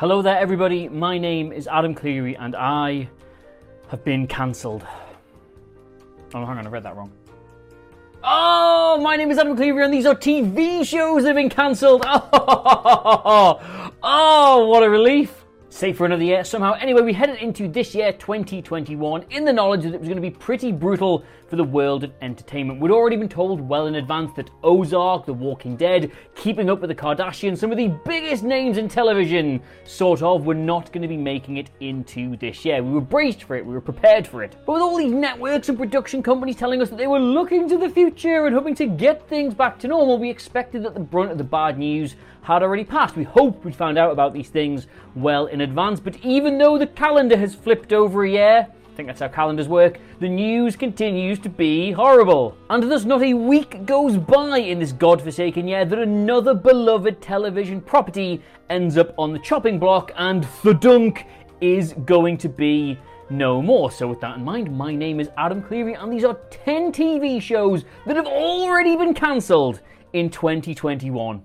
Hello there, everybody. My name is Adam Cleary, and I have been cancelled. Oh, hang on, I read that wrong. Oh, my name is Adam Cleary, and these are TV shows that have been cancelled. Oh, oh, what a relief. Safe for another year somehow. Anyway, we headed into this year, 2021, in the knowledge that it was going to be pretty brutal for the world of entertainment. We'd already been told well in advance that Ozark, The Walking Dead, Keeping Up with the Kardashians, some of the biggest names in television, sort of, were not going to be making it into this year. We were braced for it, we were prepared for it. But with all these networks and production companies telling us that they were looking to the future and hoping to get things back to normal, we expected that the brunt of the bad news had already passed. We hoped we'd found out about these things well in advance, but even though the calendar has flipped over a year, I think that's how calendars work, the news continues to be horrible. And thus, not a week goes by in this godforsaken year that another beloved television property ends up on the chopping block, and the dunk is going to be no more. So, with that in mind, my name is Adam Cleary, and these are 10 TV shows that have already been cancelled in 2021.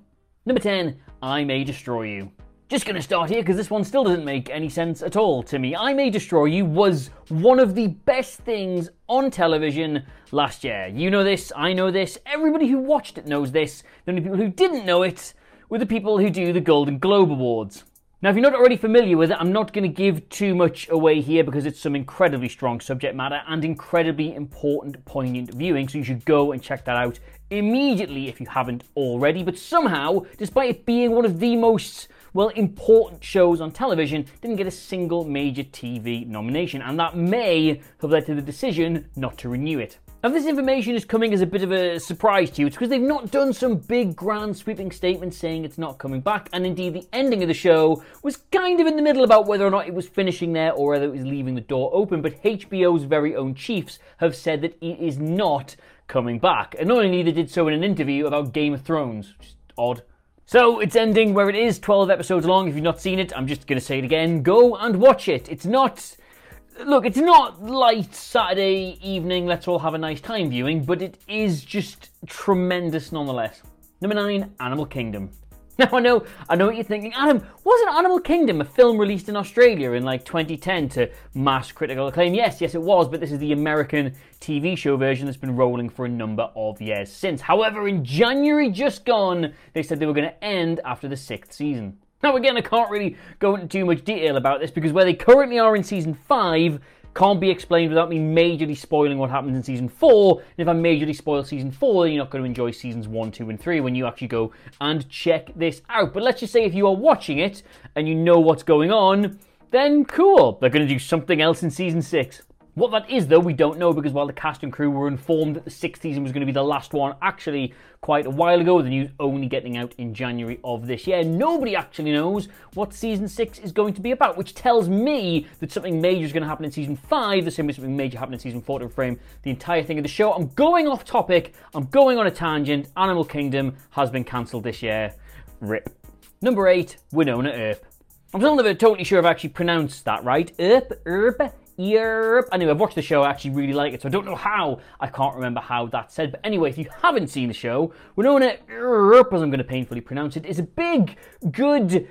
Number 10, I May Destroy You. Just gonna start here because this one still doesn't make any sense at all to me. I May Destroy You was one of the best things on television last year. You know this, I know this, everybody who watched it knows this. The only people who didn't know it were the people who do the Golden Globe Awards. Now, if you're not already familiar with it, I'm not going to give too much away here because it's some incredibly strong subject matter and incredibly important, poignant viewing, so you should go and check that out immediately if you haven't already. But somehow, despite it being one of the most well, important shows on television didn't get a single major TV nomination, and that may have led to the decision not to renew it. Now, this information is coming as a bit of a surprise to you. It's because they've not done some big, grand, sweeping statements saying it's not coming back, and indeed, the ending of the show was kind of in the middle about whether or not it was finishing there or whether it was leaving the door open. But HBO's very own chiefs have said that it is not coming back. Only they did so in an interview about Game of Thrones, which is odd. So it's ending where it is, 12 episodes long. If you've not seen it, I'm just going to say it again. Go and watch it. It's not. Look, it's not light Saturday evening, let's all have a nice time viewing, but it is just tremendous nonetheless. Number 9, Animal Kingdom. Now I know, I know what you're thinking. Adam, wasn't Animal Kingdom a film released in Australia in like 2010 to mass critical acclaim? Yes, yes, it was, but this is the American TV show version that's been rolling for a number of years since. However, in January just gone, they said they were going to end after the sixth season. Now, again, I can't really go into too much detail about this because where they currently are in season five can't be explained without me majorly spoiling what happens in season four. And if I majorly spoil season four, then you're not going to enjoy seasons one, two, and three when you actually go and check this out. But let's just say if you are watching it and you know what's going on, then cool. They're going to do something else in season six. What that is, though, we don't know because while the cast and crew were informed that the sixth season was going to be the last one, actually quite a while ago, the news only getting out in January of this year, nobody actually knows what season six is going to be about, which tells me that something major is going to happen in season five, the same way something major happened in season four to frame the entire thing of the show. I'm going off topic, I'm going on a tangent. Animal Kingdom has been cancelled this year. Rip. Number eight, Wynonna Earp. I'm still never totally sure if I actually pronounced that right. Earp, Earp, Yep. Anyway, I've watched the show. I actually really like it, so I don't know how. I can't remember how that said. But anyway, if you haven't seen the show, Wynonna Earp, as I'm going to painfully pronounce it, is a big, good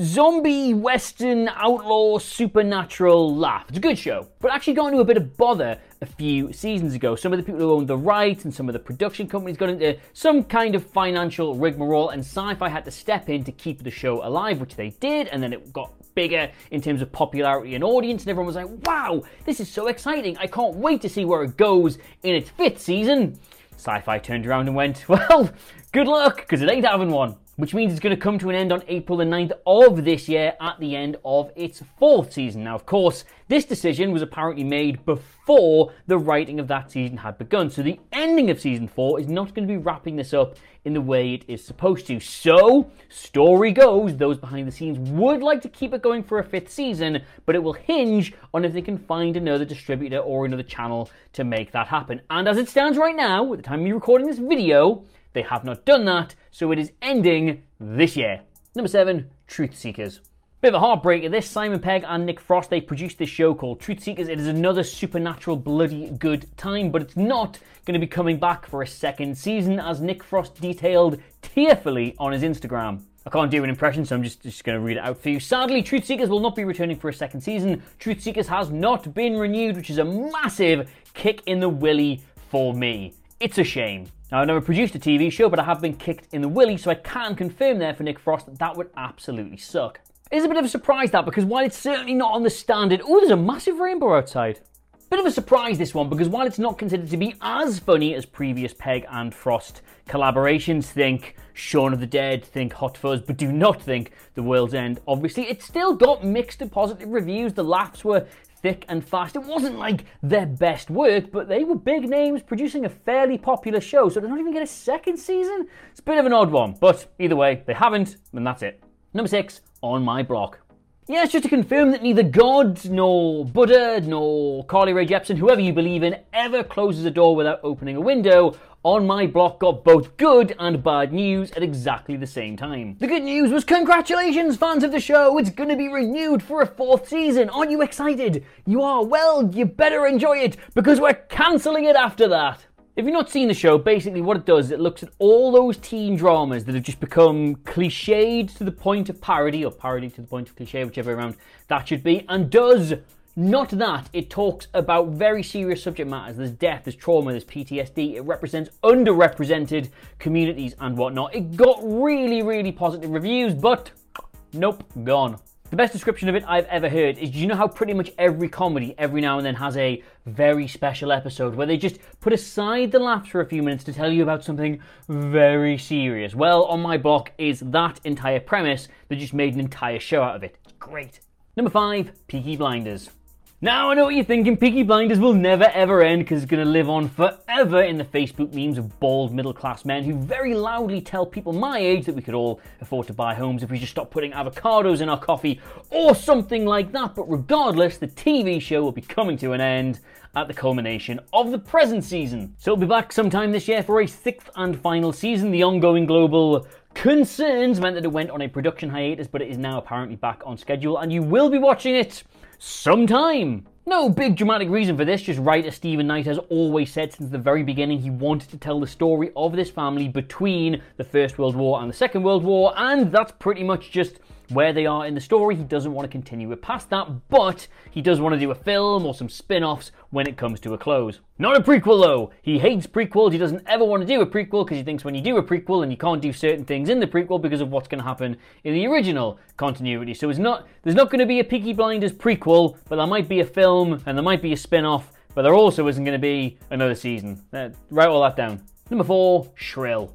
zombie, western, outlaw, supernatural laugh. It's a good show, but actually got into a bit of bother a few seasons ago. Some of the people who owned the rights and some of the production companies got into some kind of financial rigmarole, and Syfy had to step in to keep the show alive, which they did, and then it got bigger in terms of popularity and audience, and everyone was like, wow, this is so exciting. I can't wait to see where it goes in its fifth season. Syfy turned around and went, well, good luck, because it ain't having one which means it's going to come to an end on April the 9th of this year at the end of its fourth season. Now, of course, this decision was apparently made before the writing of that season had begun, so the ending of season four is not going to be wrapping this up in the way it is supposed to. So, story goes, those behind the scenes would like to keep it going for a fifth season, but it will hinge on if they can find another distributor or another channel to make that happen. And as it stands right now, at the time me recording this video, they have not done that, so it is ending this year. Number seven, Truth Seekers. Bit of a heartbreaker this. Simon Pegg and Nick Frost, they produced this show called Truth Seekers. It is another supernatural, bloody good time, but it's not going to be coming back for a second season, as Nick Frost detailed tearfully on his Instagram. I can't do an impression, so I'm just, just going to read it out for you. Sadly, Truth Seekers will not be returning for a second season. Truth Seekers has not been renewed, which is a massive kick in the willy for me. It's a shame. Now, I've never produced a TV show, but I have been kicked in the willy, so I can confirm there for Nick Frost that that would absolutely suck. It is a bit of a surprise that because while it's certainly not on the standard, oh, there's a massive rainbow outside. Bit of a surprise this one because while it's not considered to be as funny as previous Pegg and Frost collaborations, think Shaun of the Dead, think Hot Fuzz, but do not think The World's End. Obviously, it still got mixed and positive reviews. The laughs were thick and fast. It wasn't like their best work, but they were big names producing a fairly popular show, so they don't even get a second season? It's a bit of an odd one, but either way, they haven't, and that's it. Number six, on my block. Yes, just to confirm that neither God, nor Buddha, nor Carly Rae Jepsen, whoever you believe in, ever closes a door without opening a window, on my block got both good and bad news at exactly the same time. The good news was congratulations, fans of the show! It's gonna be renewed for a fourth season. Aren't you excited? You are? Well, you better enjoy it because we're cancelling it after that. If you've not seen the show, basically what it does is it looks at all those teen dramas that have just become cliched to the point of parody, or parody to the point of cliche, whichever around that should be, and does not that, it talks about very serious subject matters. There's death, there's trauma, there's PTSD. It represents underrepresented communities and whatnot. It got really, really positive reviews, but nope, gone. The best description of it I've ever heard is you know how pretty much every comedy every now and then has a very special episode where they just put aside the laughs for a few minutes to tell you about something very serious? Well, on my block is that entire premise that just made an entire show out of it. Great. Number five, Peaky Blinders. Now I know what you're thinking, Peaky Blinders will never ever end because it's going to live on forever in the Facebook memes of bald middle class men who very loudly tell people my age that we could all afford to buy homes if we just stop putting avocados in our coffee or something like that. But regardless, the TV show will be coming to an end at the culmination of the present season. So it'll be back sometime this year for a sixth and final season. The ongoing global concerns meant that it went on a production hiatus, but it is now apparently back on schedule and you will be watching it sometime. No big dramatic reason for this, just writer Steven Knight has always said since the very beginning he wanted to tell the story of this family between the First World War and the Second World War, and that's pretty much just where they are in the story. He doesn't want to continue it past that, but he does want to do a film or some spin offs when it comes to a close. Not a prequel though. He hates prequels. He doesn't ever want to do a prequel because he thinks when you do a prequel and you can't do certain things in the prequel because of what's going to happen in the original continuity. So it's not there's not going to be a Peaky Blinders prequel, but there might be a film and there might be a spin off, but there also isn't going to be another season. Uh, write all that down. Number four, Shrill.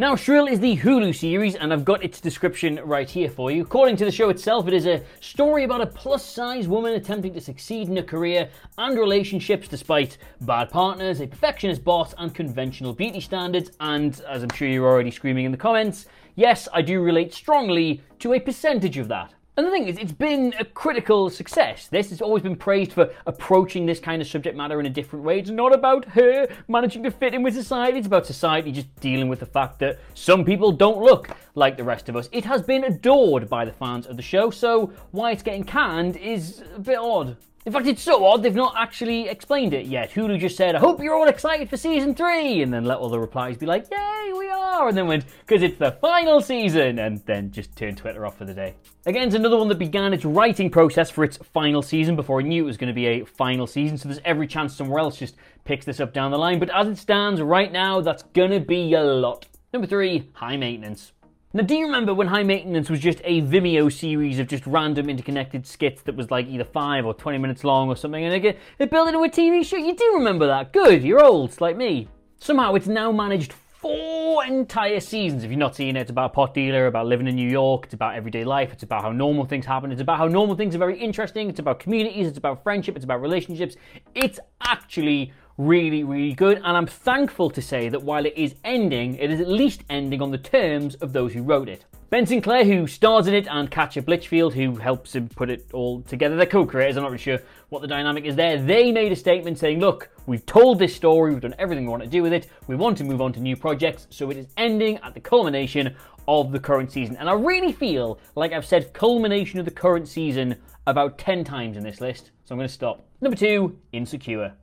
Now, Shrill is the Hulu series, and I've got its description right here for you. According to the show itself, it is a story about a plus size woman attempting to succeed in her career and relationships despite bad partners, a perfectionist boss, and conventional beauty standards. And as I'm sure you're already screaming in the comments, yes, I do relate strongly to a percentage of that. And the thing is, it's been a critical success. This has always been praised for approaching this kind of subject matter in a different way. It's not about her managing to fit in with society, it's about society just dealing with the fact that some people don't look like the rest of us. It has been adored by the fans of the show, so why it's getting canned is a bit odd. In fact, it's so odd they've not actually explained it yet. Hulu just said, I hope you're all excited for season three, and then let all the replies be like, Yay, we and then went, because it's the final season, and then just turned Twitter off for the day. Again, it's another one that began its writing process for its final season before it knew it was going to be a final season, so there's every chance somewhere else just picks this up down the line. But as it stands right now, that's going to be a lot. Number three, high maintenance. Now, do you remember when High Maintenance was just a Vimeo series of just random interconnected skits that was like either 5 or 20 minutes long or something, and they, they built it into a TV show? You do remember that. Good, you're old, like me. Somehow it's now managed four entire seasons. If you've not seen it, it's about a pot dealer, about living in New York, it's about everyday life, it's about how normal things happen, it's about how normal things are very interesting, it's about communities, it's about friendship, it's about relationships. It's actually really, really good. And I'm thankful to say that while it is ending, it is at least ending on the terms of those who wrote it. Ben Sinclair, who stars in it, and Katja Blichfeld, who helps him put it all together, they're co creators. I'm not really sure what the dynamic is there. They made a statement saying, Look, we've told this story, we've done everything we want to do with it, we want to move on to new projects, so it is ending at the culmination of the current season. And I really feel like I've said culmination of the current season about 10 times in this list, so I'm going to stop. Number two, Insecure.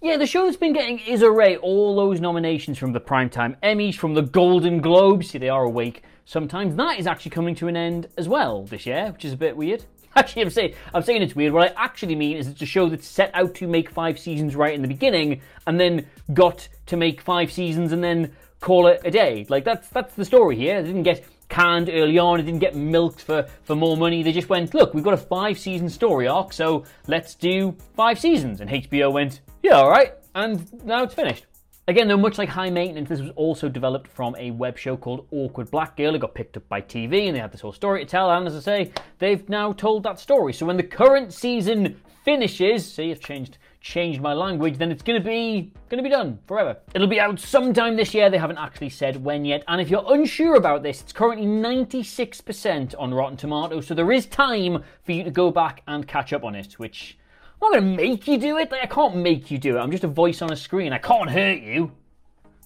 Yeah, the show's been getting is array all those nominations from the Primetime Emmys, from the Golden Globes. See, they are awake sometimes. That is actually coming to an end as well this year, which is a bit weird. Actually, I'm saying I'm saying it's weird. What I actually mean is it's a show that's set out to make five seasons right in the beginning, and then got to make five seasons and then call it a day. Like that's that's the story here. It didn't get canned early on. It didn't get milked for, for more money. They just went, look, we've got a five season story arc, so let's do five seasons. And HBO went, yeah, all right. And now it's finished. Again, though, much like High Maintenance, this was also developed from a web show called Awkward Black Girl. It got picked up by TV and they had this whole story to tell. And as I say, they've now told that story. So when the current season finishes, see, I've changed changed my language, then it's gonna be gonna be done forever. It'll be out sometime this year. They haven't actually said when yet. And if you're unsure about this, it's currently 96% on Rotten Tomatoes, so there is time for you to go back and catch up on it, which I'm not going to make you do it. Like, I can't make you do it. I'm just a voice on a screen. I can't hurt you.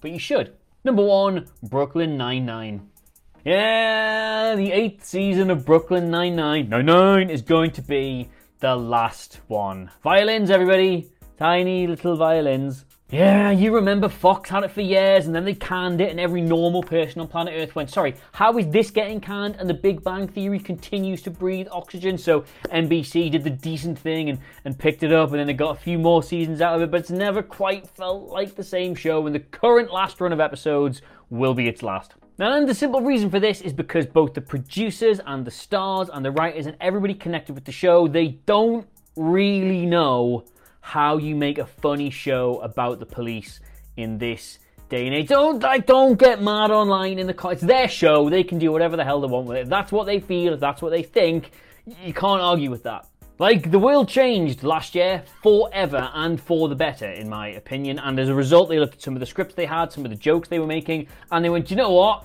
But you should. Number one, Brooklyn Nine-Nine. Yeah, the eighth season of Brooklyn Nine-Nine. Nine-Nine is going to be the last one. Violins, everybody. Tiny little violins. Yeah, you remember Fox had it for years and then they canned it, and every normal person on planet Earth went, Sorry, how is this getting canned? And the Big Bang Theory continues to breathe oxygen. So NBC did the decent thing and, and picked it up, and then they got a few more seasons out of it, but it's never quite felt like the same show. And the current last run of episodes will be its last. Now, and the simple reason for this is because both the producers and the stars and the writers and everybody connected with the show, they don't really know how you make a funny show about the police in this day and age. Don't like don't get mad online in the car. It's their show. They can do whatever the hell they want with it. If that's what they feel. If that's what they think. You can't argue with that. Like the world changed last year forever and for the better, in my opinion. And as a result, they looked at some of the scripts they had, some of the jokes they were making, and they went, you know what?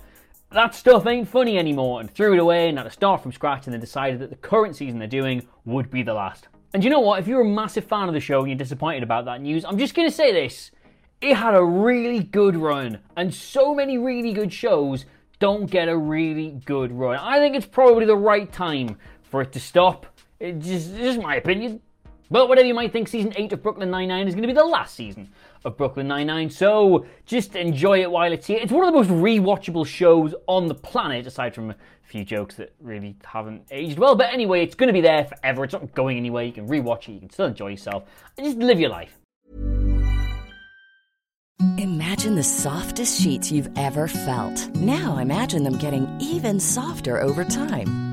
That stuff ain't funny anymore, and threw it away and had to start from scratch. And then decided that the current season they're doing would be the last. And you know what? If you're a massive fan of the show and you're disappointed about that news, I'm just going to say this. It had a really good run, and so many really good shows don't get a really good run. I think it's probably the right time for it to stop. It's just, it's just my opinion. But whatever you might think, season 8 of Brooklyn Nine-Nine is going to be the last season of Brooklyn Nine-Nine, so just enjoy it while it's here. It's one of the most rewatchable shows on the planet, aside from a few jokes that really haven't aged well. But anyway, it's going to be there forever. It's not going anywhere. You can rewatch it. You can still enjoy yourself. And just live your life. Imagine the softest sheets you've ever felt. Now imagine them getting even softer over time.